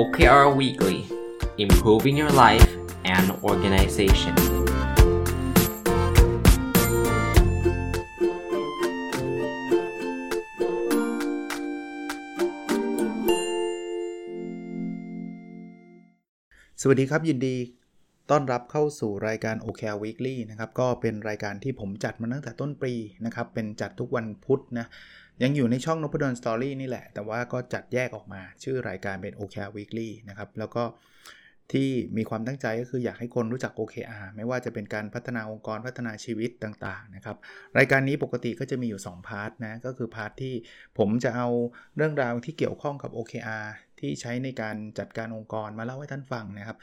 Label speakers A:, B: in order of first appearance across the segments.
A: OKR Weekly Improving Your Life and Organization
B: สวัสดีครับ ยินดีต้อนรับเข้าสู่รายการ OKR Weekly นะครับ ก็เป็นรายการที่ผมจัดมาตั้งแต่ต้นปีนะครับ เป็นจัดทุกวันพุธนะ ยังอยู่ในช่องนพดล Story นี่แหละ แต่ว่าก็จัดแยกออกมา ชื่อรายการเป็น OKR Weekly นะครับ แล้วก็ที่มีความตั้งใจก็คืออยากให้คนรู้จัก OKR ไม่ว่าจะเป็นการพัฒนาองค์กรพัฒนาชีวิตต่างๆนะครับรายการนี้ปกติก็จะมีอยู่ 2 part นะก็คือ part ที่ผมจะเอาเรื่องราวที่เกี่ยวข้องกับ OKR ที่ใช้ในการจัดการองค์กรมาเล่าให้ท่านฟังนะครับ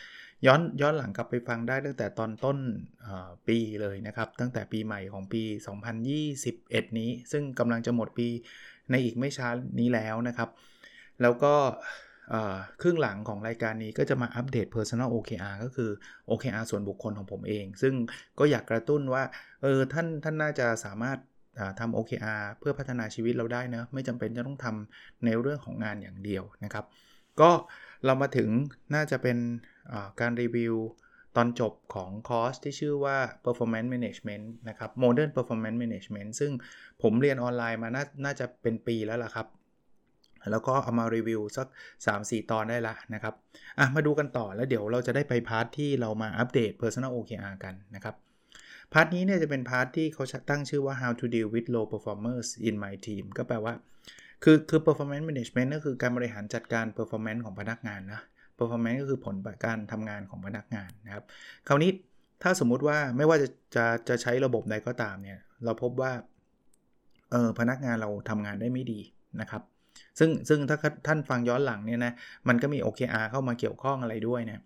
B: ย้อนย้อนหลังกลับไปฟังได้ตั้งแต่ตอนต้นปีเลยนะครับ ตั้งแต่ปีใหม่ของปี 2021 นี้ ซึ่งกำลังจะหมดปีในอีกไม่ช้านี้แล้วนะครับ แล้วก็ครึ่งหลังของรายการนี้ก็จะมาอัปเดต Personal OKR ก็คือ OKR ส่วนบุคคลของผมเอง ซึ่งก็อยากกระตุ้นว่าเออท่านท่านน่าจะสามารถทำ OKR เพื่อพัฒนาชีวิตเราได้นะ ไม่จำเป็นจะต้องทำในเรื่องของงานอย่างเดียวนะครับ ก็เรามาถึงน่าจะเป็นการรีวิวตอนจบของคอร์สที่ชื่อว่า performance management นะครับ modern performance management ซึ่งผมเรียนออนไลน์มานาน่าจะเป็นปีแล้วล่ะครับ แล้วก็เอามารีวิวสัก 3-4 ตอนได้ละนะครับ อะ มาดูกันต่อแล้วเดี๋ยวเราจะได้ไป part ที่เรามาอัปเดต personal OKR กันนะครับ part นี้เนี่ยจะเป็น part ที่เขาตั้งชื่อว่า how to deal with low performers in my team ก็แปลว่า คือคือ performance management ก็คือการบริหารจัดการ performance ของพนักงานนะ performance ก็คือผลการทำงานของพนักงานนะครับ คราวนี้ถ้าสมมุติว่าไม่ว่าจะจะจะใช้ระบบใดก็ตามเนี่ย เราพบว่าเออพนักงานเราทำงานได้ไม่ดีนะครับ ซึ่งซึ่งถ้าท่านฟังย้อนหลังเนี่ยนะ มันก็มี OKR เข้ามาเกี่ยวข้องอะไรด้วยเนี่ย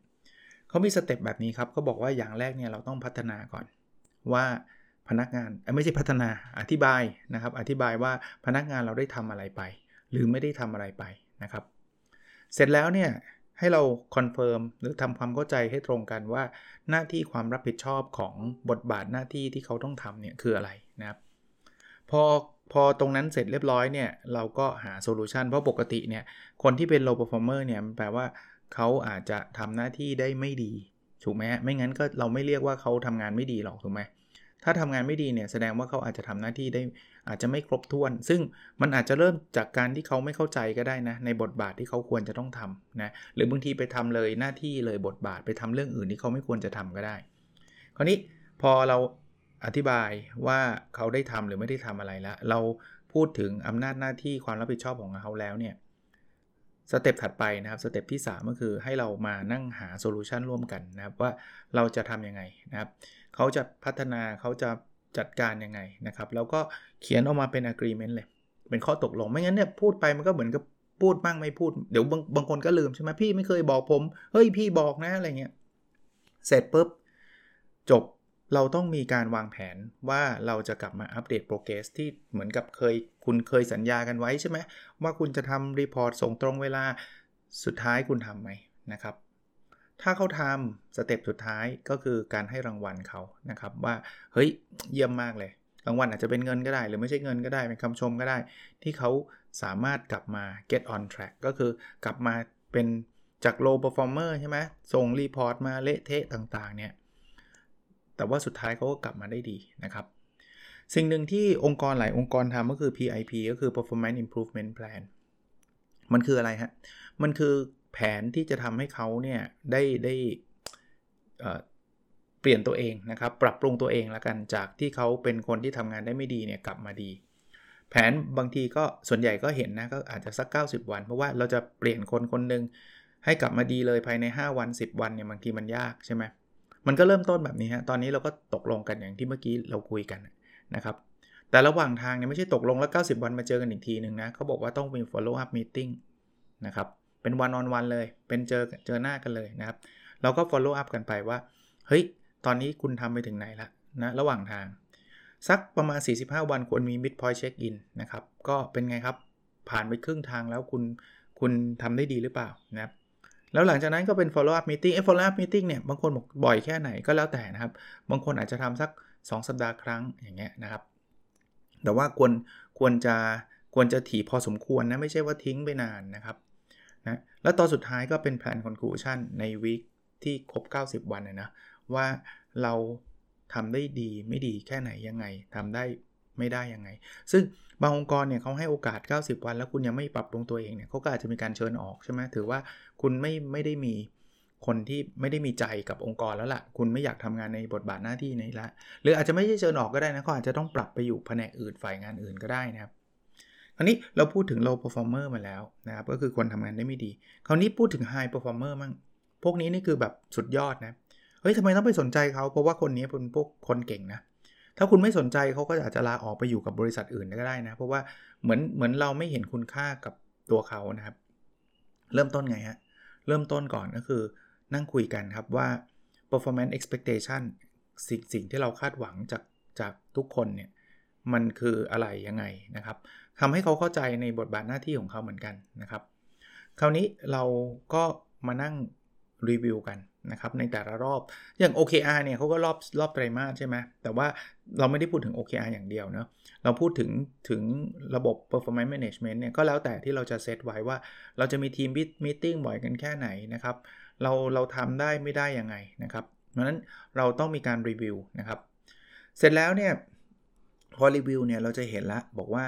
B: เขามีสเต็ปแบบนี้ครับเขาบอกว่าอย่างแรกเนี่ยเราต้องพัฒนาก่อน ว่า พนักงานไม่ใช่พัฒนาอธิบายนะครับ อธิบายว่าพนักงานเราได้ทำอะไรไป หรือไม่ได้ทำอะไรไปนะครับ เสร็จแล้วเนี่ยให้เรา confirm หรือทำความเข้าใจให้ตรงกันว่าหน้าที่ความรับผิดชอบของบทบาทหน้าที่ที่เขาต้องทำเนี่ยคืออะไรนะครับ พอพอตรงนั้นเสร็จเรียบร้อยเนี่ยเราก็หา solution เพราะปกติเนี่ยคนที่เป็น low performer เนี่ยมันแปลว่าเขาอาจจะทำหน้าที่ได้ไม่ดี ถูกไหมไม่งั้นก็เราไม่เรียกว่าเขาทำงานไม่ดีหรอกถูกไหม ถ้าทำงานไม่ดีเนี่ยแสดงว่าเขาอาจจะทำหน้าที่ได้อาจจะไม่ครบถ้วน ซึ่งมันอาจจะเริ่มจากการที่เขาไม่เข้าใจก็ได้นะในบทบาทที่เขาควรจะต้องทำนะหรือบางทีไปทำเลยหน้าที่เลยบทบาทไปทำเรื่องอื่นที่เขาไม่ควรจะทำก็ได้ คราวนี้พอเราอธิบายว่าเขาได้ทำหรือไม่ได้ทำอะไรแล้ว เราพูดถึงอำนาจหน้าที่ความรับผิดชอบของเขาแล้วเนี่ย step ถัดไปนะครับ step ที่ 3 ก็คือให้เรามานั่งหา solution ร่วมกันนะครับว่าเราจะทำยังไงนะครับ เขาจะพัฒนาเขาจะจัดการยังไงนะครับ แล้วก็เขียนออกมาเป็น agreement เลย เป็นข้อตกลง ไม่งั้นเนี่ยพูดไปมันก็เหมือนกับพูดบ้างไม่พูด เดี๋ยวบางบางคนก็ลืมใช่ไหมพี่ไม่เคยบอกผม เฮ้ยพี่บอกนะอะไรเงี้ย เสร็จปุ๊บ จบ เราต้องมีการวางแผนว่าเราจะกลับมาอัปเดต progress ที่เหมือนกับเคยคุณเคยสัญญากันไว้ใช่ไหมว่าคุณจะทำ report ส่งตรงเวลา สุดท้ายคุณทำไหมนะครับ ถ้าเขาทำ step สุดท้ายก็คือการให้รางวัลเขานะครับว่าเฮ้ยเยี่ยมมากเลย รางวัลอาจจะเป็นเงินก็ได้ หรือไม่ใช่เงินก็ได้เป็นคำชมก็ได้ ที่เขาสามารถกลับมา get on track ก็คือกลับมาเป็นจาก low performer ใช่ไหมส่ง report มาเละเทะต่างๆเนี่ยแต่ว่าสุดท้ายเขาก็กลับมาได้ดีนะครับสิ่งหนึ่งที่องค์กรหลายองค์กรทำก็คือ PIP ก็คือ performance improvement plan มันคืออะไรฮะ มันคือ แผนที่จะทำให้เขาเนี่ยได้ได้เปลี่ยนตัวเองนะครับ ปรับปรุงตัวเองละกันจากที่เขาเป็นคนที่ทำงานได้ไม่ดีเนี่ยกลับมาดี แผนบางทีก็ส่วนใหญ่ก็เห็นนะก็อาจจะสัก 90 วัน เพราะว่าเราจะเปลี่ยนคนคนหนึ่งให้กลับมาดีเลยภายใน 5 วัน 10 วันเนี่ยบางทีมันยากใช่ไหมมันก็เริ่มต้นแบบนี้ฮะตอนนี้เราก็ตกลงกันอย่างที่เมื่อกี้เราคุยกันนะครับแต่ระหว่างทางเนี่ยไม่ใช่ตกลงแล้ว 90 วันมาเจอกันอีกทีหนึ่งนะเขาบอกว่าต้องมี follow up meeting นะครับ เป็นวันออนวันเลย เป็นเจอเจอหน้ากันเลยนะครับ เราก็ follow up กันไปว่า เฮ้ย ตอนนี้คุณทำไปถึงไหนละนะระหว่างทาง สักประมาณ 45 วันควรมี mid point check in นะครับ ก็เป็นไงครับ ผ่านไปครึ่งทางแล้วคุณคุณทำได้ดีหรือเปล่านะครับแล้วหลังจากนั้นก็เป็น follow up meeting ไอ้ follow up meeting เนี่ย บางคนบอกบ่อยแค่ไหนก็แล้วแต่นะครับ บางคนอาจจะทำสัก 2 สัปดาห์ครั้งอย่างเงี้ยนะครับ แต่ว่าควรควรจะควรจะถี่พอสมควรนะ ไม่ใช่ว่าทิ้งไปนานนะครับ แล้วตอนสุดท้ายก็เป็นแผน conclusion ในวีคที่ครบ 90 วันนะนะว่าเราทำได้ดีไม่ดีแค่ไหนยังไงทำได้ไม่ได้ยังไง ซึ่งบางองค์กรเนี่ยเขาให้โอกาส 90 วัน แล้วคุณยังไม่ปรับปรุงตัวเองเนี่ยเขาก็อาจจะมีการเชิญออกใช่ไหมถือว่าคุณไม่ไม่ได้มีคนที่ไม่ได้มีใจกับองค์กรแล้วละ่ะ คุณไม่อยากทำงานในบทบาทหน้าที่นี้ละ หรืออาจจะไม่ใช่เชิญออกก็ได้นะเขาอาจจะต้องปรับไปอยู่แผนกอื่นฝ่ายงานอื่นก็ได้นะครับ คราวนี้เราพูดถึง low performer มาแล้วนะครับก็คือคนทำงานได้ไม่ดี คราวนี้พูดถึง high performer มั่งพวกนี้นี่คือแบบสุดยอดนะเฮ้ยทำไมต้องไปสนใจเขาเพราะว่าคนนี้เป็นพวกคนเก่งนะถ้าคุณไม่สนใจเขาก็อาจจะลาออกไปอยู่กับบริษัทอื่นก็ได้นะ เพราะว่าเหมือนเหมือนเราไม่เห็นคุณค่ากับตัวเขานะครับ เริ่มต้นไงฮะเริ่มต้นก่อนก็คือนั่งคุยกันครับว่า performance expectation สิ่งสิ่งที่เราคาดหวังจากจากทุกคนเนี่ยมันคืออะไรยังไงนะครับ ทำให้เขาเข้าใจในบทบาทหน้าที่ของเขาเหมือนกันนะครับ คราวนี้เราก็มานั่งรีวิวกันนะครับในแต่ละรอบอย่าง OKR เนี่ยเขาก็รอบรอบไตรมาสใช่ไหมแต่ว่าเราไม่ได้พูดถึง OKR อย่างเดียวเนะเราพูดถึงถึงระบบ performance management เนี่ยก็แล้วแต่ที่เราจะเซตไว้ว่า เราจะมีทีมมิ팅บ่อยกันแค่ไหนนะครับเราเราทำได้ไม่ได้ยังไงนะครับเพราะนั้นเราต้องมีการรีวิวนะครับเสร็จแล้วเนี่ยพอรีวิวเนี่ยเราจะเห็นละบอกว่า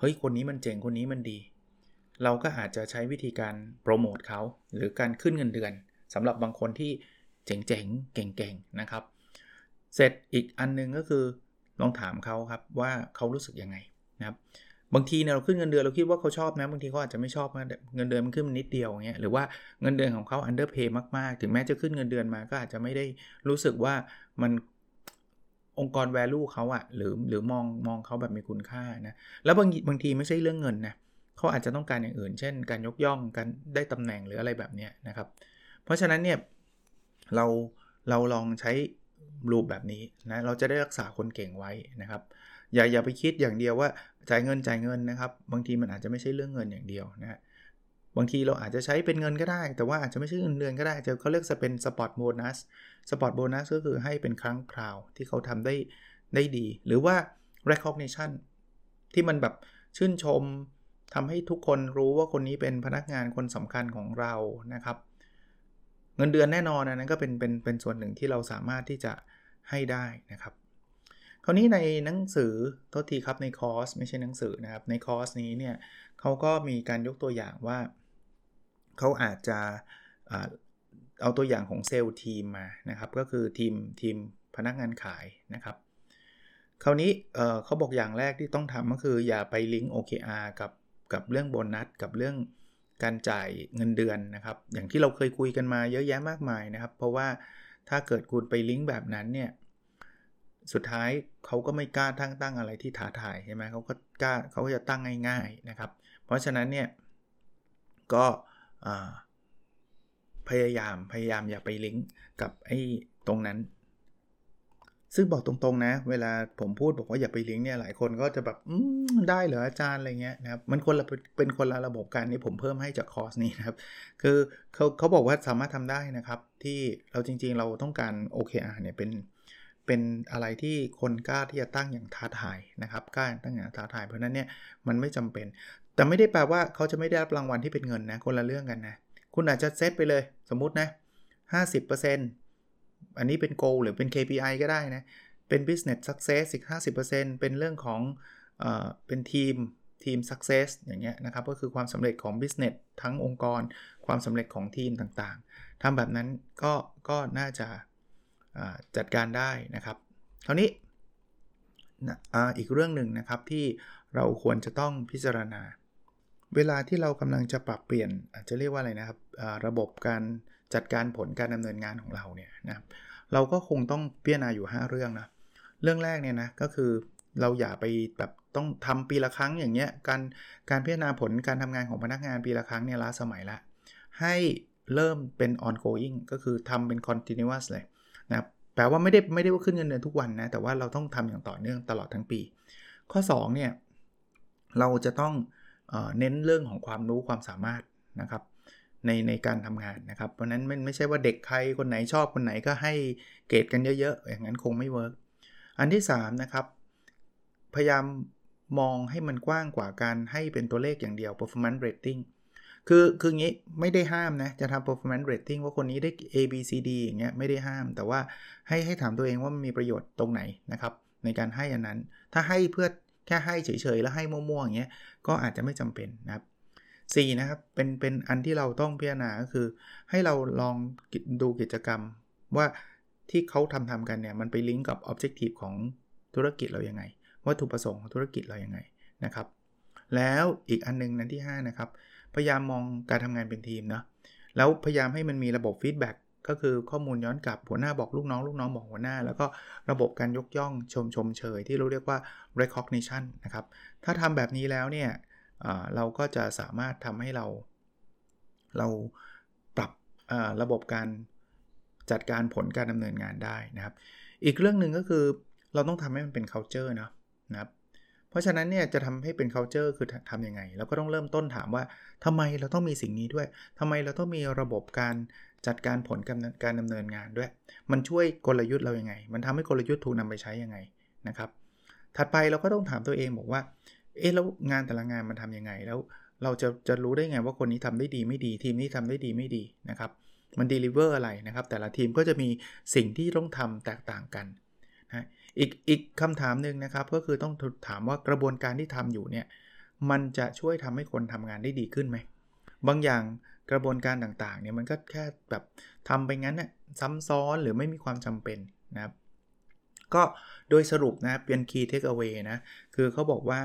B: เฮ้ยคนนี้มันเจ๋งคนนี้มันดี เราก็อาจจะใช้วิธีการโปรโมทเขาหรือการขึ้นเงินเดือนสำหรับบางคนที่เจ๋งๆ เก่งๆ นะครับ เสร็จอีกอันนึงก็คือลองถามเขาครับว่าเขารู้สึกยังไงนะครับบางทีเนี่ยเราขึ้นเงินเดือนเราคิดว่าเขาชอบนะบางทีเขาอาจจะไม่ชอบเงินเดือนมันขึ้นนิดเดียวอย่างเงี้ยหรือว่าเงินเดือนของเขาอันเดอร์เพย์มากๆ ถึงแม้จะขึ้นเงินเดือนมาก็อาจจะไม่ได้รู้สึกว่ามัน องค์กร value เขาอะหรือหรือมองมองเขาแบบมีคุณค่านะแล้วบางบางทีไม่ใช่เรื่องเงินนะเขาอาจจะต้องการอย่างอื่น เช่น การยกย่องการได้ตำแหน่งหรืออะไรแบบนี้นะครับ เพราะฉะนั้นเนี่ยเราเราลองใช้รูปแบบนี้นะเราจะได้รักษาคนเก่งไว้นะครับอย่าอย่าไปคิดอย่างเดียวว่าจ่ายเงินจ่ายเงินนะครับ บางทีมันอาจจะไม่ใช่เรื่องเงินอย่างเดียวนะ บางทีเราอาจจะใช้เป็นเงินก็ได้ แต่ว่าอาจจะไม่ใช่เงินเดือนก็ได้จะเขาเรียกจะเป็น spot bonus spot bonus ก็คือให้เป็นครั้งคราวที่เขาทำได้ได้ดี หรือว่า recognition ที่มันแบบชื่นชมทำให้ทุกคนรู้ว่าคนนี้เป็นพนักงานคนสำคัญของเรานะครับ เงินเดือนแน่นอนนะนั้นก็เป็นเป็นเป็นส่วนหนึ่งที่เราสามารถที่จะให้ได้นะครับ คราวนี้ในหนังสือโทษทีครับในคอร์สไม่ใช่หนังสือนะครับในคอร์สนี้เนี่ยเขาก็มีการยกตัวอย่างว่า เขาอาจจะเอาตัวอย่างของเซลล์ทีมมานะครับก็คือทีมทีมพนักงานขายนะครับ คราวนี้เขาบอกอย่างแรกที่ต้องทำก็คืออย่าไปลิงก์ OKR กับกับเรื่องโบนัสกับเรื่องการจ่ายเงินเดือนนะครับ อย่างที่เราเคยคุยกันมาเยอะแยะมากมายนะครับ เพราะว่าถ้าเกิดคุณไปลิงก์แบบนั้นเนี่ยสุดท้ายเขาก็ไม่กล้าตั้งตั้งอะไรที่ท้าทายใช่ไหมเขาก็กล้าเขาก็จะตั้งง่าย ๆนะครับ เพราะฉะนั้นเนี่ยก็ พยายามพยายามอย่าไปลิงก์กับไอ้ตรงนั้น ซึ่งบอกตรงๆนะ เวลาผมพูดบอกว่าอย่าไปลิงก์เนี่ยหลายคนก็จะแบบได้เหรออาจารย์อะไรเงี้ยนะครับมันคนละเป็นคนละระบบการนี่ผมเพิ่มให้จากคอร์สนี้นะครับ คือเขาเขาบอกว่าสามารถทำได้นะครับ ที่เราจริงๆเราต้องการ OKR เนี่ยเป็นเป็นอะไรที่คนกล้าที่จะตั้งอย่างท้าทายนะครับกล้าตั้งอย่างท้าทายเพราะนั้นเนี่ยมันไม่จำเป็น แต่ไม่ได้แปลว่าเขาจะไม่ได้รับรางวัลที่เป็นเงินนะ คนละเรื่องกันนะ คุณอาจจะเซตไปเลย สมมตินะ 50%อันนี้เป็น goal หรือเป็น KPI ก็ได้นะ เป็น business success อีก 50%เป็นเรื่องของเออเป็นทีมทีม success อย่างเงี้ยนะครับ ก็คือความสำเร็จของ business ทั้งองค์กร ความสำเร็จของทีมต่างๆทำแบบนั้นก็ก็น่าจะจัดการได้นะครับคราวนี้อีกเรื่องหนึ่งนะครับที่เราควรจะต้องพิจารณา เวลาที่เรากำลังจะปรับเปลี่ยนอาจจะเรียกว่าอะไรนะครับระบบการจัดการผลการดำเนินงานของเราเนี่ยนะเราก็คงต้องพิจารณาอยู่ 5 เรื่องนะเรื่องแรกเนี่ยนะก็คือเราอย่าไปแบบต้องทำปีละครั้งอย่างเงี้ยการการพิจารณาผลการทำงานของพนักงานปีละครั้งเนี่ยล้าสมัยละ ให้เริ่มเป็น ongoing ก็คือทำเป็น continuous เลยนะแปลว่าไม่ได้ไม่ได้ว่าขึ้นเงินเดือนทุกวันนะแต่ว่าเราต้องทำอย่างต่อเนื่องตลอดทั้งปี ข้อ2เนี่ยเราจะต้อง เน้นเรื่องของความรู้ความสามารถนะครับในในการทำงานนะครับ เพราะนั้นไม่ไม่ใช่ว่าเด็กใครคนไหนชอบคนไหนก็ให้เกรดกันเยอะๆ อย่างนั้นคงไม่ work อันที่3นะครับพยายามมองให้มันกว้างกว่าการให้เป็นตัวเลขอย่างเดียว performance rating คือคืองี้ไม่ได้ห้ามนะ จะทำ performance rating ว่าคนนี้ได้ A B C D อย่างเงี้ยไม่ได้ห้าม แต่ว่าให้ให้ถามตัวเองว่ามันมีประโยชน์ตรงไหนนะครับในการให้อันนั้น ถ้าให้เพื่อ แค่ให้เฉยๆแล้วให้มั่วๆอย่างเงี้ยก็อาจจะไม่จำเป็นนะครับ4นะครับเป็นเป็นอันที่เราต้องพิจารณาก็คือ ให้เราลองดูกิจกรรมว่าที่เขาทำทำกันเนี่ยมันไปลิงก์กับ objective ของธุรกิจเรายัางไง วัตถุประสงค์ของธุรกิจเรายัางไงนะครับ แล้วอีกอันนึงนั้นที่ 5 นะครับ พยายามมองการทำงานเป็นทีมนะแล้วพยายามให้มันมีระบบ feedback ก็คือข้อมูลย้อนกลับหัวหน้าบอกลูกน้องลูกน้องบอกหัวหน้า แล้วก็ระบบการยกย่องชมชมเชยที่เราเรียกว่า recognition นะครับ ถ้าทำแบบนี้แล้วเนี่ยเราก็จะสามารถทำให้เรา เราปรับระบบการจัดการผลการดำเนินงานได้นะครับ อีกเรื่องหนึ่งก็คือเราต้องทำให้มันเป็น culture นะนะครับเพราะฉะนั้นเนี่ยจะทำให้เป็น culture คือทำยังไง เราก็ต้องเริ่มต้นถามว่าทำไมเราต้องมีสิ่งนี้ด้วยทำไมเราต้องมีระบบการ จัดการผลการดำเนินงานด้วย มันช่วยกลยุทธ์เรายัางไง มันทำให้กลยุทธ์ถูกนำไปใช้ยังไงนะครับ ถัดไปเราก็ต้องถามตัวเองบอกว่า เอ๊ะแล้วงานแต่ละงานมันทํำยังไง แล้วเราจะจะรู้ได้ไงว่าคนนี้ทำได้ดีไม่ดี ทีมนี้ทำได้ดีไม่ดีนะครับ มัน deliver อะไรนะครับ แต่ละทีมก็จะมีสิ่งที่ต้องทำแตกต่างกันนะอีกอีกคำถามหนึ่งนะครับ ก็คือต้องถามว่ากระบวนการที่ทำอยู่เนี่ยมันจะช่วยทำให้คนทำงานได้ดีขึ้นไหมบางอย่าง กระบวนการต่างๆเนี่ยมันก็แค่แบบทำไปงั้นน่ยซ้ำซ้อนหรือไม่มีความจำเป็นนะครับ ก็โดยสรุปนะเป็น key takeaway นะ คือเขาบอกว่า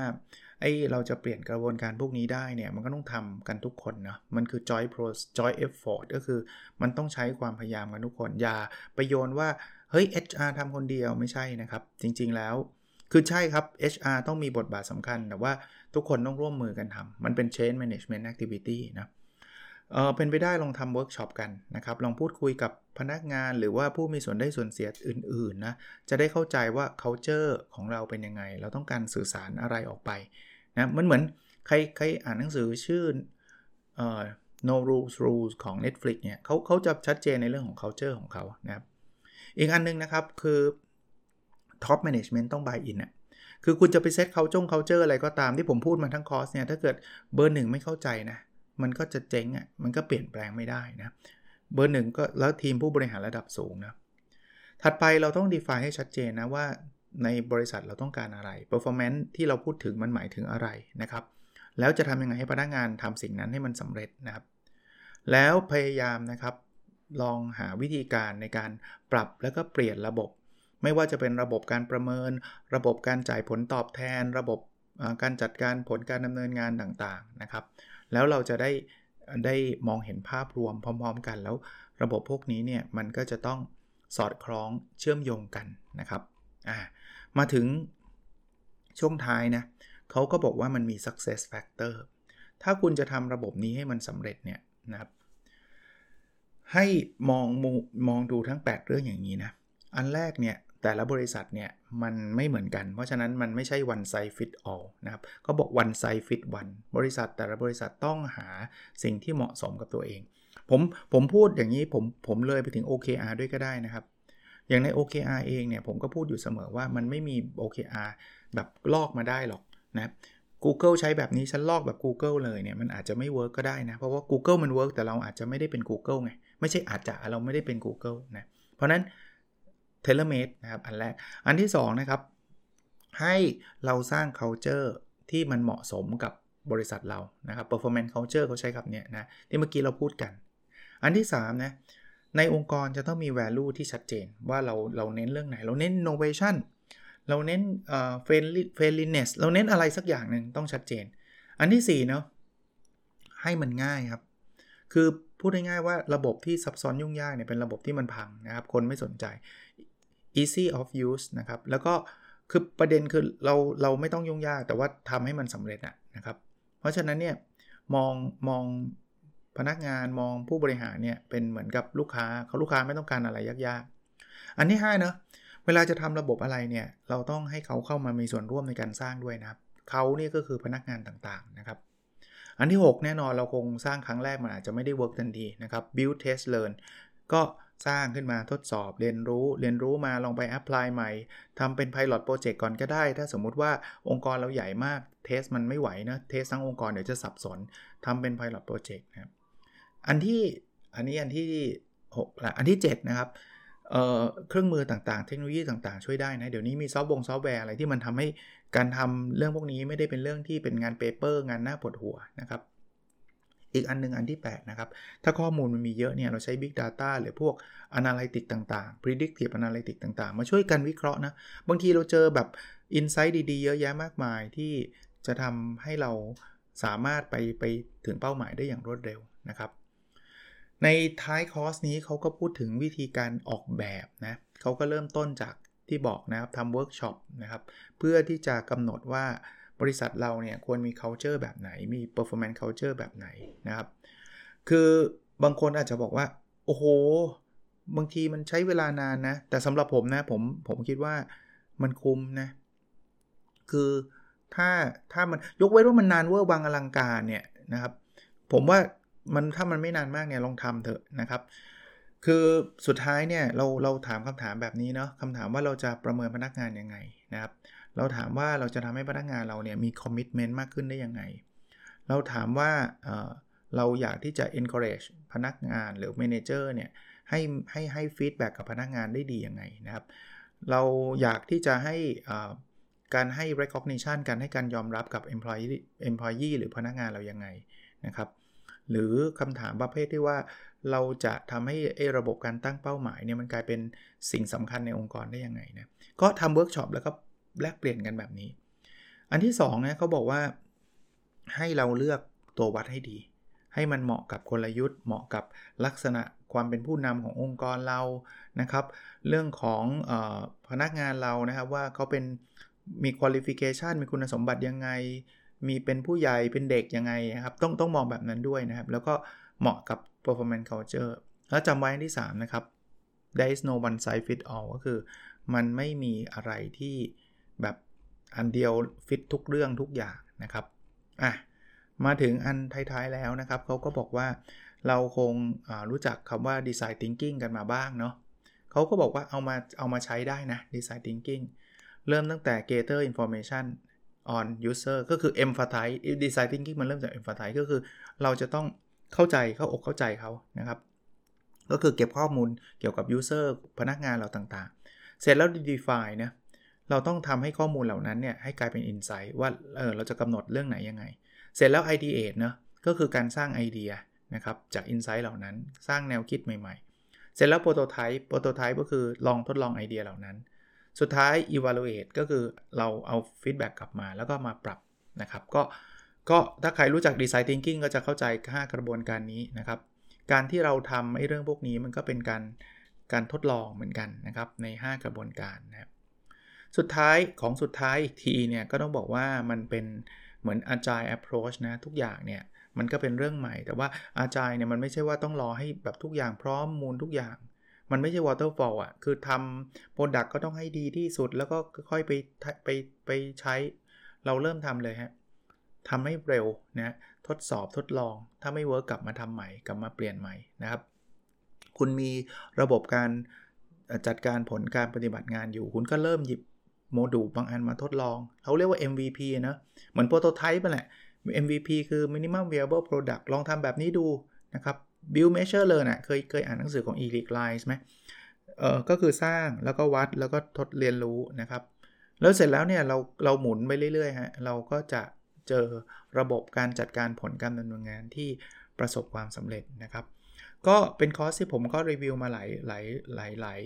B: ไอ้เราจะเปลี่ยนกระบวนการพวกนี้ได้เนี่ย มันก็ต้องทำกันทุกคนนะมันคือ joy pro joy effort ก็คือมันต้องใช้ความพยายามกันทุกคน อย่าไปโยนว่า เฮ้ย HR ทำคนเดียวไม่ใช่นะครับ จริงๆแล้ว คือใช่ครับ HR ต้องมีบทบาทสำคัญ แต่ว่าทุกคนต้องร่วมมือกันทำมันเป็น change management activity นะ เออเป็นไปได้ลองทำเวิร์กช็อปกันนะครับลองพูดคุยกับพนักงานหรือว่าผู้มีส่วนได้ส่วนเสียอื่นๆนะจะได้เข้าใจว่า culture ของเราเป็นยังไง เราต้องการสื่อสารอะไรออกไปนะมันเหมือนใครใครอ่านหนังสือชื่อเอ่อ no rules rules ของ Netflix เนี่ยเขาเขาจะชัดเจนในเรื่องของ culture ของเขานะครับอีกอันนึงนะครับคือ top management ต้อง buy in อะคือคุณจะไปเซตเขาจง culture อะไรก็ตามที่ผมพูดมาทั้งคอร์สเนี่ยถ้าเกิดเบอร์หนึ่งไม่เข้าใจนะ มันก็จะเจ๊งอะ่ะมันก็เปลี่ยนแปลงไม่ได้นะเบอร์หนึ่งก็แล้วทีมผู้บริหารระดับสูงนะถัดไปเราต้อง define ให้ชัดเจนนะว่าในบริษัทเราต้องการอะไร performance ที่เราพูดถึงมันหมายถึงอะไรนะครับ แล้วจะทำยังไงให้พนักงานทำสิ่งนั้นให้มันสำเร็จนะครับ แล้วพยายามนะครับ ลองหาวิธีการในการปรับแล้วก็เปลี่ยนระบบ ไม่ว่าจะเป็นระบบการประเมิน ระบบการจ่ายผลตอบแทน ระบบการจัดการผลการดำเนินงานต่างๆนะครับ แล้วเราจะได้ได้มองเห็นภาพรวมพร้อม ๆ กัน แล้วระบบพวกนี้เนี่ยมันก็จะต้องสอดคล้องเชื่อมโยงกันนะครับอ่ามาถึงช่วงท้ายนะเขาก็บอกว่ามันมี success factor ถ้าคุณจะทำระบบนี้ให้มันสำเร็จเนี่ยนะครับ ให้มองมองดูทั้ง 8 เรื่องอย่างนี้นะ อันแรกเนี่ย แต่ละบริษัทเนี่ยมันไม่เหมือนกัน เพราะฉะนั้นมันไม่ใช่ one size fit all นะครับก็บอก one size fit one บริษัทแต่ละบริษัทต้องหาสิ่งที่เหมาะสมกับตัวเอง ผมผมพูดอย่างนี้ผมผมเลยไปถึง OKR ด้วยก็ได้นะครับ อย่างใน OKR เองเนี่ยผมก็พูดอยู่เสมอว่ามันไม่มี OKR แบบลอกมาได้หรอกนะ Google ใช้แบบนี้ฉันลอกแบบ Google เลยเนี่ยมันอาจจะไม่ work ก็ได้นะ เพราะว่า Google มัน work แต่เราอาจจะไม่ได้เป็น Google ไงไม่ใช่อาจจะเราไม่ได้เป็น Google นะเพราะนั้น tailor-made นะครับอันแรก อันที่2นะครับให้เราสร้าง culture ที่มันเหมาะสมกับบริษัทเรานะครับ performance culture เขาใช้คำนี้นะที่เมื่อกี้เราพูดกัน อันที่3นะในองค์กรจะต้องมี value ที่ชัดเจนว่าเราเราเน้นเรื่องไหน เราเน้น innovation เราเน้น friendly friendliness เราเน้นอะไรสักอย่างหนึ่งต้องชัดเจน อันที่4เนาะให้มันง่ายครับ คือพูดง่ายๆว่าระบบที่ซับซ้อนยุ่งยากเนี่ยเป็นระบบที่มันพังนะครับ คนไม่สนใจ easy of use นะครับ แล้วก็คือประเด็นคือเราเราไม่ต้องยุ่งยาก แต่ว่าทำให้มันสำเร็จนะครับ เพราะฉะนั้นเนี่ยมองมองพนักงานมองผู้บริหารเนี่ยเป็นเหมือนกับลูกค้าเขาลูกค้าไม่ต้องการอะไรยากๆ อันที่5เนะเวลาจะทำระบบอะไรเนี่ยเราต้องให้เขาเข้ามามีส่วนร่วมในการสร้างด้วยนะครับเขานี่ก็คือพนักงานต่างๆนะครับอันที่ 6 แน่นอนเราคงสร้างครั้งแรกมันอาจจะไม่ได้ work ทันทีนะครับ build test learn ก็ สร้างขึ้นมาทดสอบเรียนรู้ เรียนรู้มาลองไป apply ใหม่ทำเป็น Pilot Project ก่อนก็ได้ ถ้าสมมุติว่าองค์กรเราใหญ่มาก test มันไม่ไหวนะ test ทั้งองค์กรเดี๋ยวจะสับสนทำเป็น Pilot Project นะครับอันที่อันนี้อันที่6ละอันที่ 7 นะครับเเครื่องมือต่างๆ เทคโนโลยีต่างๆ ช่วยได้นะ เดี๋ยวนี้มีซอฟต์วงซอฟต์แวร์อะไรที่มันทำให้การทำเรื่องพวกนี้ไม่ได้เป็นเรื่องที่เป็นงาน paper งานน่าปวดหัวนะครับ อีกอันนึงอันที่ 8 นะครับ ถ้าข้อมูลมันมีเยอะเนี่ยเราใช้ Big Data หรือพวก Analytic ต่างๆ Predictive Analytic ต่างๆ มาช่วยกันวิเคราะห์นะ บางทีเราเจอแบบ Insight ดีๆ เยอะแยะมากมายที่จะทำให้เราสามารถไปไปถึงเป้าหมายได้อย่างรวดเร็วนะครับ ในท้ายคอร์สนี้เขาก็พูดถึงวิธีการออกแบบนะเขาก็เริ่มต้นจากที่บอกนะครับทำเวิร์กช็อปนะครับ เพื่อที่จะกำหนดว่า บริษัทเราเนี่ยควรมี culture แบบไหน มี performance culture แบบไหนนะครับ คือบางคนอาจจะบอกว่า โอ้โห บางทีมันใช้เวลานานนะ แต่สำหรับผมนะ ผมผมคิดว่ามันคุ้มนะ คือถ้าถ้ามันยกเว้นว่ามันนานเวอร์บางอลังการเนี่ยนะครับ ผมว่ามันถ้ามันไม่นานมากเนี่ยลองทำเถอะนะครับ คือสุดท้ายเนี่ยเราเราถามคำถามแบบนี้เนาะคำถามว่าเราจะประเมินพนักงานยังไงนะครับ เราถามว่าเราจะทำให้พนักงานเราเนี่ยมี commitment มากขึ้นได้ยังไง เราถามว่าเเราอยากที่จะ encourage พนักงานหรือ manager เนี่ยให้ให้ให้ feedback กับพนักงานได้ดียังไงนะครับ เราอยากที่จะให้การให้ recognition การให้การยอมรับกับ employee employee หรือพนักงานเรายังไงนะครับ หรือคำถามประเภทที่ว่าเราจะทำให้ระบบการตั้งเป้าหมายเนี่ยมันกลายเป็นสิ่งสำคัญในองค์กรได้ยังไงนะ ก็ทำเวิร์กช็อปแล้วก็ แลกเปลี่ยนกันแบบนี้ อันที่2นะเขาบอกว่าให้เราเลือกตัววัดให้ดี ให้มันเหมาะกับกลยุทธ์ เหมาะกับลักษณะความเป็นผู้นำขององค์กรเรานะครับ เรื่องของอพนักงานเรานะครับว่าเขาเป็นมีคุณลิฟิเคชันมีคุณสมบัติยังไง มีเป็นผู้ใหญ่เป็นเด็กยังไงนะครับ ต้องต้องมองแบบนั้นด้วยนะครับ แล้วก็เหมาะกับ performance culture แล้วจำไว้ที่ 3 นะครับ there is no one size fit all ก็คือ มันไม่มีอะไรที่ แบบอันเดียวฟิตทุกเรื่องทุกอย่างนะครับอะมาถึงอันท้ายๆแล้วนะครับเขาก็บอกว่าเราคงรู้จักคำว่า design thinking กันมาบ้างเนาะเขาก็บอกว่าเอามาเอามาใช้ได้นะ design thinking เริ่มตั้งแต่ gather information on user ก็คือ emphasize design thinking มันเริ่มจาก emphasize ก็คือเราจะต้องเข้าใจเข้าอกเข้าใจเขานะครับ ก็คือเก็บข้อมูลเกี่ยวกับ user พนักงานเราต่างๆ เสร็จแล้ว define นะ เราต้องทำให้ข้อมูลเหล่านั้นเนี่ยให้กลายเป็น insight ว่าเออเราจะกำหนดเรื่องไหนยังไง เสร็จแล้ว ideate เนะก็คือการสร้างไอเดียนะครับจาก insight เหล่านั้นสร้างแนวคิดใหม่ๆ เสร็จแล้ว prototype prototype ก็คือลองทดลองไอเดียเหล่านั้น สุดท้าย evaluate ก็คือเราเอา feedback กลับมาแล้วก็มาปรับนะครับก็ก็ถ้าใครรู้จัก design thinking ก็จะเข้าใจ 5 กระบวนการนี้นะครับ การที่เราทำไอ้เรื่องพวกนี้มันก็เป็นการการทดลองเหมือนกันนะครับใน 5 กระบวนการนะครับ สุดท้ายของสุดท้ายอีกทีเนี่ยก็ต้องบอกว่ามันเป็นเหมือน agile approach นะทุกอย่างเนี่ยมันก็เป็นเรื่องใหม่ แต่ว่า agile เนี่ยมันไม่ใช่ว่าต้องรอให้แบบทุกอย่างพร้อมมูลทุกอย่าง มันไม่ใช่ waterfall อะคือทำโปรดักก็ต้องให้ดีที่สุด แล้วก็ค่อยไปไปไปใช้ เราเริ่มทำเลยฮะทำให้เร็วนะทดสอบทดลอง ถ้าไม่ work กลับมาทำใหม่กลับมาเปลี่ยนใหม่นะครับ คุณมีระบบการจัดการผลการปฏิบัติงานอยู่ คุณก็เริ่มหยิบ โมดูลบางอันมาทดลองเขาเรียกว่า MVP นะ เหมือน prototype ไปแหละ MVP คือ minimum viable product ลองทำแบบนี้ดูนะครับ build measure learn นะเคยเคยอ่านหนังสือของ e r i c l i n e ไหมเออก็คือสร้างแล้วก็วัดแล้วก็ทดเรียนรู้นะครับ แล้วเสร็จแล้วเนี่ยเราเราหมุนไปเรื่อยๆฮะเราก็จะเจอระบบการจัดการผลการดำเนินงานที่ประสบความสำเร็จนะครับ ก็เป็นคอร์สที่ผมก็รีวิวมาหลายหลายหลายหลาย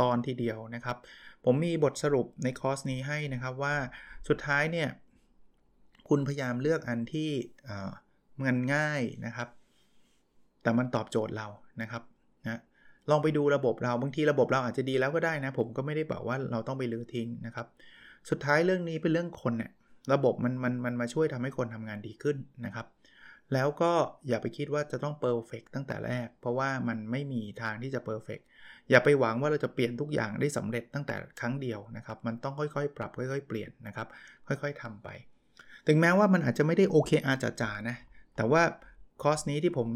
B: ตอนทีเดียวนะครับ ผมมีบทสรุปในคอร์สนี้ให้นะครับว่าสุดท้ายเนี่ย คุณพยายามเลือกอันที่มันง่ายนะครับ แต่มันตอบโจทย์เรานะครับนะลองไปดูระบบเราบางทีระบบเราอาจจะดีแล้วก็ได้นะ ผมก็ไม่ได้บอกว่าเราต้องไปรื้อทิ้งนะครับ สุดท้ายเรื่องนี้เป็นเรื่องคนเนี่ยระบบมันมันมันมาช่วยทำให้คนทำงานดีขึ้นนะครับ แล้วก็อย่าไปคิดว่าจะต้อง perfect ตั้งแต่แรก เพราะว่ามันไม่มีทางที่จะ perfect อย่าไปหวังว่าเราจะเปลี่ยนทุกอย่างได้สำเร็จตั้งแต่ครั้งเดียวนะครับ มันต้องค่อยๆ ปรับค่อยๆ เปลี่ยนนะครับ ค่อยๆทำไป ถึงแม้ว่ามันอาจจะไม่ได้โอเคอาจาๆนะ แต่ว่าคอร์สนี้ที่ผม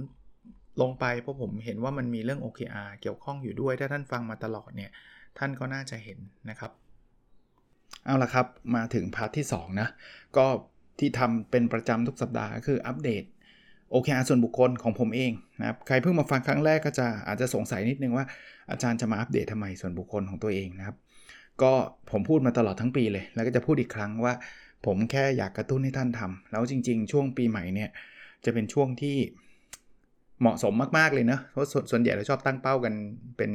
B: ลงไปเพราะผมเห็นว่ามันมีเรื่อง OKR เกี่ยวข้องอยู่ด้วย ถ้าท่านฟังมาตลอดเนี่ย ท่านก็น่าจะเห็นนะครับ เอาละครับ มาถึงพาร์ทที่ 2 นะ ก็ที่ทำเป็นประจำทุกสัปดาห์ก็คืออัปเดต OKR ส่วนบุคคลของผมเองนะครับใครเพิ่งมาฟังครั้งแรกก็จะอาจจะสงสัยนิดนึงว่าอาจารย์จะมาอัปเดตทำไมส่วนบุคคลของตัวเองนะครับ ก็ผมพูดมาตลอดทั้งปีเลย แล้วก็จะพูดอีกครั้งว่า ผมแค่อยากกระตุ้นให้ท่านทำแล้วจริง ๆ ช่วงปีใหม่เนี่ยจะเป็นช่วงที่เหมาะสมมากๆเลยเนะเพราะส่วนใหญ่เราชอบตั้งเป้ากันเป็น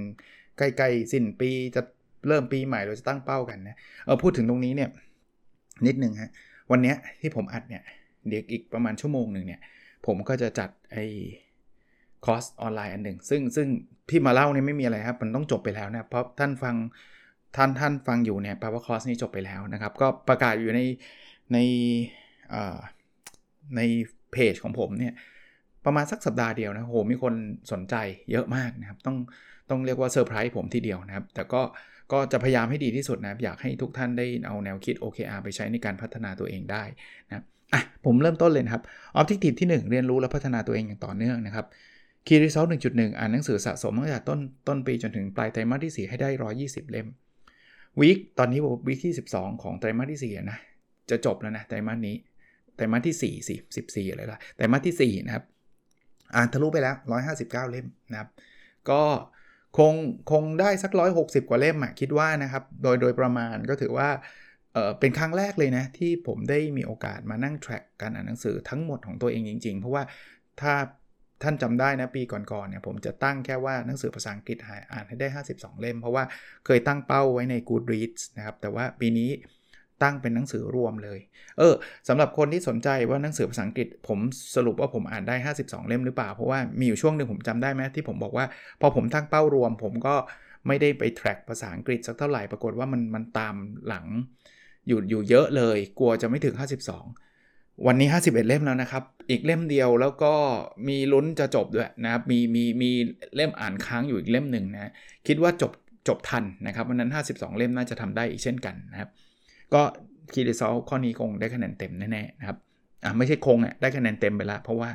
B: ใกล้ๆสิ้นปีจะเริ่มปีใหม่เราจะตั้งเป้ากันนะเออพูดถึงตรงนี้เนี่ยนิดนึงฮะวันนี้ที่ผมอัดเนี่ยเดี๋ยวอีกประมาณชั่วโมงหนึ่งเนี่ย ผมก็จะจัดไอ้คอร์สออนไลน์อันหนึ่งซึ่งซึ่งที่มาเล่าเนี่ยไม่มีอะไรครับ มันต้องจบไปแล้วนะเพราะท่านฟังท่านท่านฟังอยู่เนี่ยแปลว่าคอร์สนี้จบไปแล้วนะครับ ก็ประกาศอยู่ในในในเพจของผมเนี่ยประมาณสักสัปดาห์เดียวนะโหมีคนสนใจเยอะมากนะครับ ต้องต้องเรียกว่าเซอร์ไพรส์ผมทีเดียวนะครับ แต่ก็ก็จะพยายามให้ดีที่สุดนะครับ อยากให้ทุกท่านได้เอาแนวคิด OKR ไปใช้ในการพัฒนาตัวเองได้นะครับ อะผมเริ่มต้นเลยครับ Objective ที่ 1 เรียนรู้และพัฒนาตัวเองอย่างต่อเนื่องนะครับ Key Result 1.1อ่านหนังสือสะสมตั้งแต่ต้นต้นปีจนถึงปลายไตรมาสที่ 4 ให้ได้ 120 เล่มวีคตอนนี้วีคที่ 12 ของไตรมาสที่4นะจะจบแล้วนะไตรมาสนี้ไตรมาสที่4 4 14อะไรล่ะไตรมาสที่ 4 นะครับ อ่านทะลุไปแล้ว 159 เล่มนะครับ ก็คงคงได้สัก 160 กว่าเล่มอะคิดว่านะครับ โดยโดยประมาณก็ถือว่า เออเป็นครั้งแรกเลยนะที่ผมได้มีโอกาสมานั่ง track การอ่านหนังสือทั้งหมดของตัวเองจริง ๆ เพราะว่าถ้าท่านจำได้นะปีก่อนๆเนี่ยผมจะตั้งแค่ว่าหนังสือภาษาอังกฤษอ่านให้ได้ 52 เล่ม เพราะว่าเคยตั้งเป้าไว้ใน Goodreads นะครับ แต่ว่าปีนี้ตั้งเป็นหนังสือรวมเลย เออสำหรับคนที่สนใจว่าหนังสือภาษาอังกฤษ ผมสรุปว่าผมอ่านได้ 52 เล่มหรือเปล่า เพราะว่ามีอยู่ช่วงหนึ่งผมจำได้ไหมที่ผมบอกว่า พอผมตั้งเป้ารวม ผมก็ไม่ได้ไป track ภาษาอังกฤษสักเท่าไหร่ปรากฏว่ามันมันตามหลัง อยู่อยู่เยอะเลย กลัวจะไม่ถึง 52 วันนี้ 51 เล่มแล้วนะครับ อีกเล่มเดียวแล้วก็มีลุ้นจะจบด้วยนะครับมีมีมีเล่มอ่านค้างอยู่อีกเล่มหนึ่งนะคิดว่าจบจบทันนะครับวันนั้น 52 เล่มน่าจะทำได้อีกเช่นกันนะครับ ก็ Key Result ข้อนี้คงได้คะแนนเต็มแน่ๆนะครับอ่าไม่ใช่คงอะได้คะแนนเต็มไปละเพราะว่า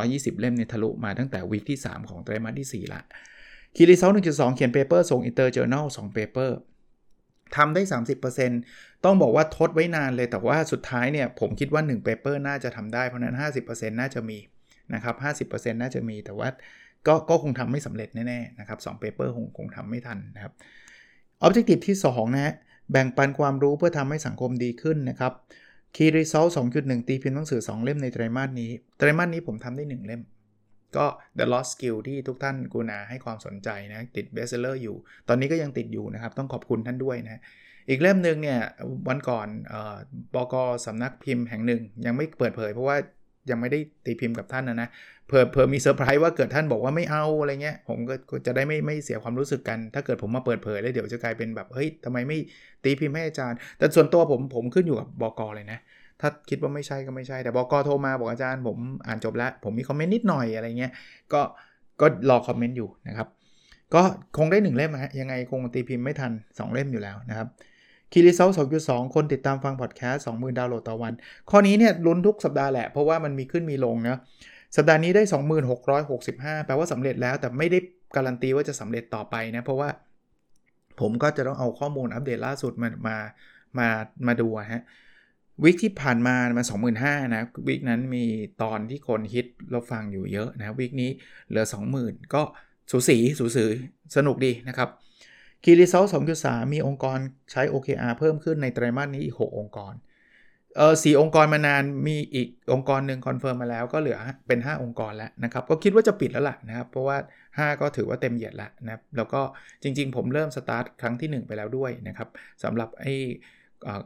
B: 120 เล่มเนี่ยทะลุมาตั้งแต่ week ที่ 3 ของไตรมาสที่ 4 ละ Key Result 1.2 เขียน paper ส่ง inter journal 2 paper ทำได้ 30%ต้องบอกว่าทดไว้นานเลยแต่ว่าสุดท้ายเนี่ย ผมคิดว่า1 paper น่าจะทำได้เพราะนั้น 50%น่าจะมีนะครับ50%น่าจะมีแต่ว่าก็ก็คงทำไม่สำเร็จแน่ๆนะครับ2 paper คงคงทำไม่ทันนะครับ Objective ที่ 2 นะฮะแบ่งปันความรู้เพื่อทำให้สังคมดีขึ้นนะครับ Key Result 2.1 ตีพิมพ์หนังสือ 2 เล่มในไตรมาสนี้ ไตรมาสนี้ผมทำได้ 1 เล่ม ก็ The Lost Skill ที่ทุกท่านกูนาให้ความสนใจนะ ติด bestseller อยู่ ตอนนี้ก็ยังติดอยู่นะครับ ต้องขอบคุณท่านด้วยนะอีกเล่มหนึ่งเนี่ยวันก่อนบกสำนักพิมพ์แห่งหนึ่ง ยังไม่เปิดเผยเพราะว่ายังไม่ได้ตีพิมพ์กับท่านนะนะเผื่อเผื่อมีเซอร์ไพรส์ว่าเกิดท่านบอกว่าไม่เอาอะไรเงี้ยผมก็จะได้ไม่ไม่เสียความรู้สึกกัน ถ้าเกิดผมมาเปิดเผยแล้วเดี๋ยวจะกลายเป็นแบบเฮ้ยทำไมไม่ตีพิมพ์ให้อาจารย์ แต่ส่วนตัวผมผมขึ้นอยู่กับบกเลยนะ ถ้าคิดว่าไม่ใช่ก็ไม่ใช่ แต่บอกโทรมาบอกอาจารย์ ผมอ่านจบแล้ว ผมมีคอมเมนต์นิดหน่อยอะไรเงี้ย ก็ก็รอคอมเมนต์อยู่นะครับ ก็คงได้ 1 เล่มฮะ ยังไงคงตีพิมพ์ไม่ทัน 2 เล่มอยู่แล้วนะครับคีรีเซล2.2คนติดตามฟังพอดแคสต์20,000ดาวน์โหลดต่อวัน ข้อนี้เนี่ยลุ้นทุกสัปดาห์แหละ เพราะว่ามันมีขึ้นมีลงนะสัปดาห์นี้ได้ 2665 แปลว่าสำเร็จแล้วแต่ไม่ได้การันตีว่าจะสำเร็จต่อไปนะ เพราะว่าผมก็จะต้องเอาข้อมูลอัปเดตล่าสุดมามามามาดูฮะ วิกที่ผ่านมามา25,000นะ week นั้นมีตอนที่คนฮิตเราฟังอยู่เยอะนะ week นี้เหลือ 20,000 ก็สูสีสูสีสนุกดีนะครับ Key Result 2.3มีองค์กรใช้ OKR เพิ่มขึ้นในไตรมาสนี้อีก 6 องค์กร เออสองค์กรมานานมีอีกองค์กรหนึ่งคอนเฟิร์มมาแล้วก็เหลือเป็น 5 องค์กรแล้วนะครับ ก็คิดว่าจะปิดแล้วล่ะนะครับ เพราะว่า 5 ก็ถือว่าเต็มเหยียดแล้วนะแล้วก็จริง ๆ ผมเริ่มสตาร์ทครั้งที่ 1 ไปแล้วด้วยนะครับสำหรับไอ้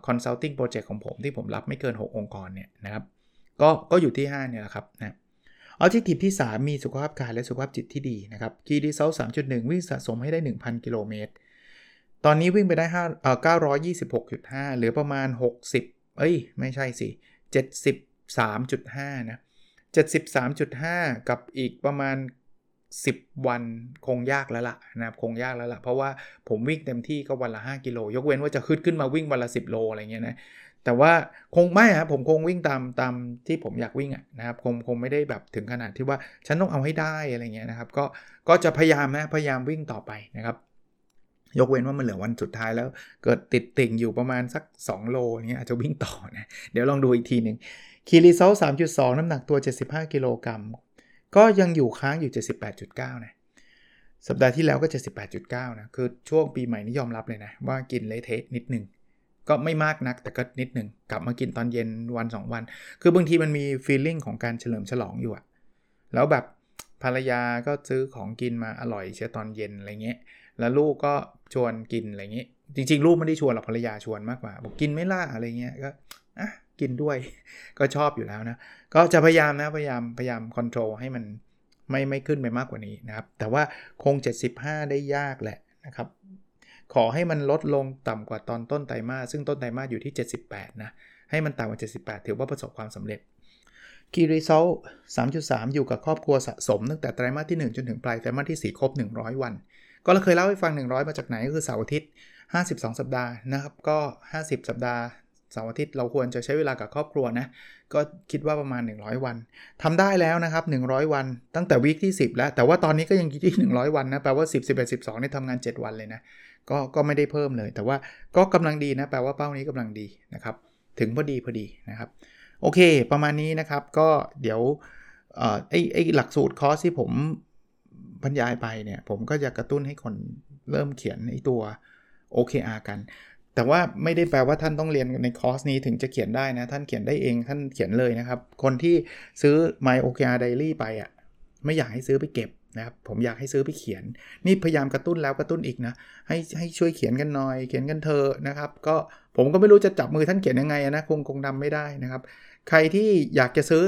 B: consulting project ของผมที่ผมรับไม่เกิน 6 องค์กรเนี่ยนะครับก็ก็อยู่ที่ 5 เนี่ยแหละครับนะ Objective ที่ 3 มีสุขภาพกายและสุขภาพจิตที่ดีนะครับ Key Result 3.1วิ่งสะสมให้ได้ 1,000 กิโลเมตร ตอนนี้วิ่งไปได้5เอ่อ926.5เหลือประมาณ 60 เอ้ย ไม่ใช่สิ 73.5 นะ 73.5 กับอีกประมาณ 10 วันคงยากแล้วล่ะนะครับคงยากแล้วล่ะ เพราะว่าผมวิ่งเต็มที่ก็วันละ 5 กิโล ยกเว้นว่าจะขึ้นขึ้นมาวิ่งวันละ 10 โลอะไรเงี้ยนะแต่ว่าคงไม่ครับผมคงวิ่งตามตามที่ผมอยากวิ่งนะครับคงคงไม่ได้แบบถึงขนาดที่ว่าฉันต้องเอาให้ได้อะไรเงี้ยนะครับก็ก็จะพยายามนะพยายามวิ่งต่อไปนะครับยกเว้นว่ามันเหลือวันสุดท้ายแล้วเกิดติดติ่งอยู่ประมาณสัก 2 โลเงี้ยอาจจะวิ่งต่อนะ เดี๋ยวลองดูอีกทีหนึ่งคีรีเซล3.2 น้ำหนักตัว 75 กิโลกรัม ก็ยังอยู่ค้างอยู่ 78.9 นะ สัปดาห์ที่แล้วก็ 78.9 นะ คือช่วงปีใหม่นี่ยอมรับเลยนะ ว่ากินเละเทะนิดนึง ก็ไม่มากนักแต่ก็นิดหนึ่งกลับมากินตอนเย็นวัน 2 วัน คือบางทีมันมีฟีลลิ่งของการเฉลิมฉลองอยู่อะแล้วแบบภรรยาก็ซื้อของกินมาอร่อยเชียตอนเย็นอะไรเงี้ย แล้วลูกก็ชวนกินอะไรเงี้ย จริง ๆ ลูกไม่ได้ชวนหรอกภรรยาชวนมากกว่า บอกกินไม่ล่าอะไรเงี้ย ก็อะ กินด้วย ก็ชอบอยู่แล้วนะ ก็จะพยายามนะพยายามพยายามคอนโทรลให้มันไม่ไม่ขึ้นไปมากกว่านี้นะครับ แต่ว่าคง 75 ได้ยากแหละนะครับ ขอให้มันลดลงต่ำกว่าตอนต้นไตรมาสซึ่งต้นไตรมาสอยู่ที่ 78 นะ ให้มันต่ำกว่า 78 ถือว่าประสบความสำเร็จกีรีโซล3.3 อยู่กับครอบครัวสะสม ตั้งแต่ไตรมาสที่ 1 จนถึงปลายไตรมาสที่ 4 ครบ 100 วัน ก็เราเคยเล่าให้ฟัง 100 มาจากไหนก็คือเสาร์อาทิตย์ 52 สัปดาห์นะครับ ก็ 50 สัปดาห์ เสาร์อาทิตย์เราควรจะใช้เวลากับครอบครัวนะ ก็คิดว่าประมาณ 100 วันทำได้แล้วนะครับ 100 วัน ตั้งแต่วีคที่ 10 แล้ว แต่ว่าตอนนี้ก็ยังที่ 100 วันนะ แปลว่า 10 11 12นี่ทำงาน 7 วันเลยนะ ก็ก็ไม่ได้เพิ่มเลย แต่ว่าก็กำลังดีนะ แปลว่าเป้านี้กำลังดีนะครับ ถึงพอดีพอดีนะครับ โอเค ประมาณนี้นะครับ ก็เดี๋ยวไอ้ไอ้หลักสูตรคอร์สที่ผมบรรยายไปเนี่ย ผมก็จะกระตุ้นให้คนเริ่มเขียนไอ้ตัว OKR กัน แต่ว่าไม่ได้แปลว่าท่านต้องเรียนในคอร์สนี้ถึงจะเขียนได้นะ ท่านเขียนได้เองท่านเขียนเลยนะครับ คนที่ซื้อ My OKR Diary ไปอะ่ะไม่อยากให้ซื้อไปเก็บนะครับผมอยากให้ซื้อไปเขียน นี่พยายามกระตุ้นแล้วกระตุ้นอีกนะ ให้ให้ช่วยเขียนกันหน่อยเขียนกันเธอนะครับ ก็ผมก็ไม่รู้จะจับมือท่านเขียนยังไงนะคงคงทาไม่ได้นะครับ ใครที่อยากจะซื้อ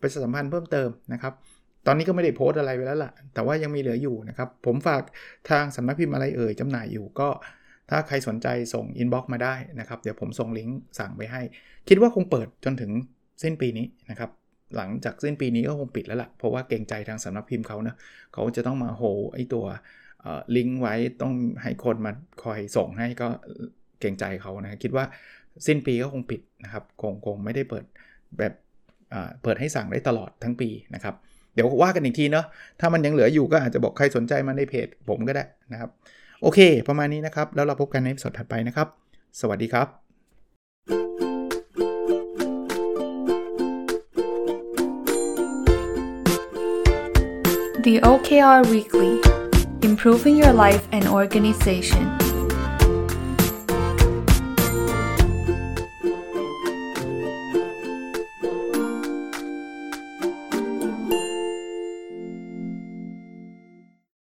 B: ไปสัมพันธ์เพิ่มเติมนะครับตอนนี้ก็ไม่ได้โพสอะไรไปแล้วล่ะ แต่ว่ายังมีเหลืออยู่นะครับ ผมฝากทางสำนักพิมพ์อะไรเอ่ยจำหน่ายอยู่ก็ ถ้าใครสนใจส่งอินบ็อกซ์มาได้นะครับ เดี๋ยวผมส่งลิงก์สั่งไปให้ คิดว่าคงเปิดจนถึงสิ้นปีนี้นะครับ หลังจากสิ้นปีนี้ก็คงปิดแล้วละ่ะ เพราะว่าเกรงใจทางสำนักพิมพ์เขานะเขาจะต้องมาโฮไอตัวลิงก์ไว้ต้องให้คนมาคอยส่งให้ก็เกรงใจเขานะคิดว่าสิ้นปีก็คงปิดนะครับคงคงไม่ได้เปิดแบบเปิดให้สั่งได้ตลอดทั้งปีนะครับ เดี๋ยวว่ากันอีกทีเนาะถ้ามันยังเหลืออยู่ก็อาจจะบอกใครสนใจมาในเพจผมก็ได้นะครับ โอเค ประมาณนี้นะครับ แล้วเราพบกันในสดถัดไปนะครับ สวัสดีครับ
C: The OKR Weekly Improving Your Life and Organization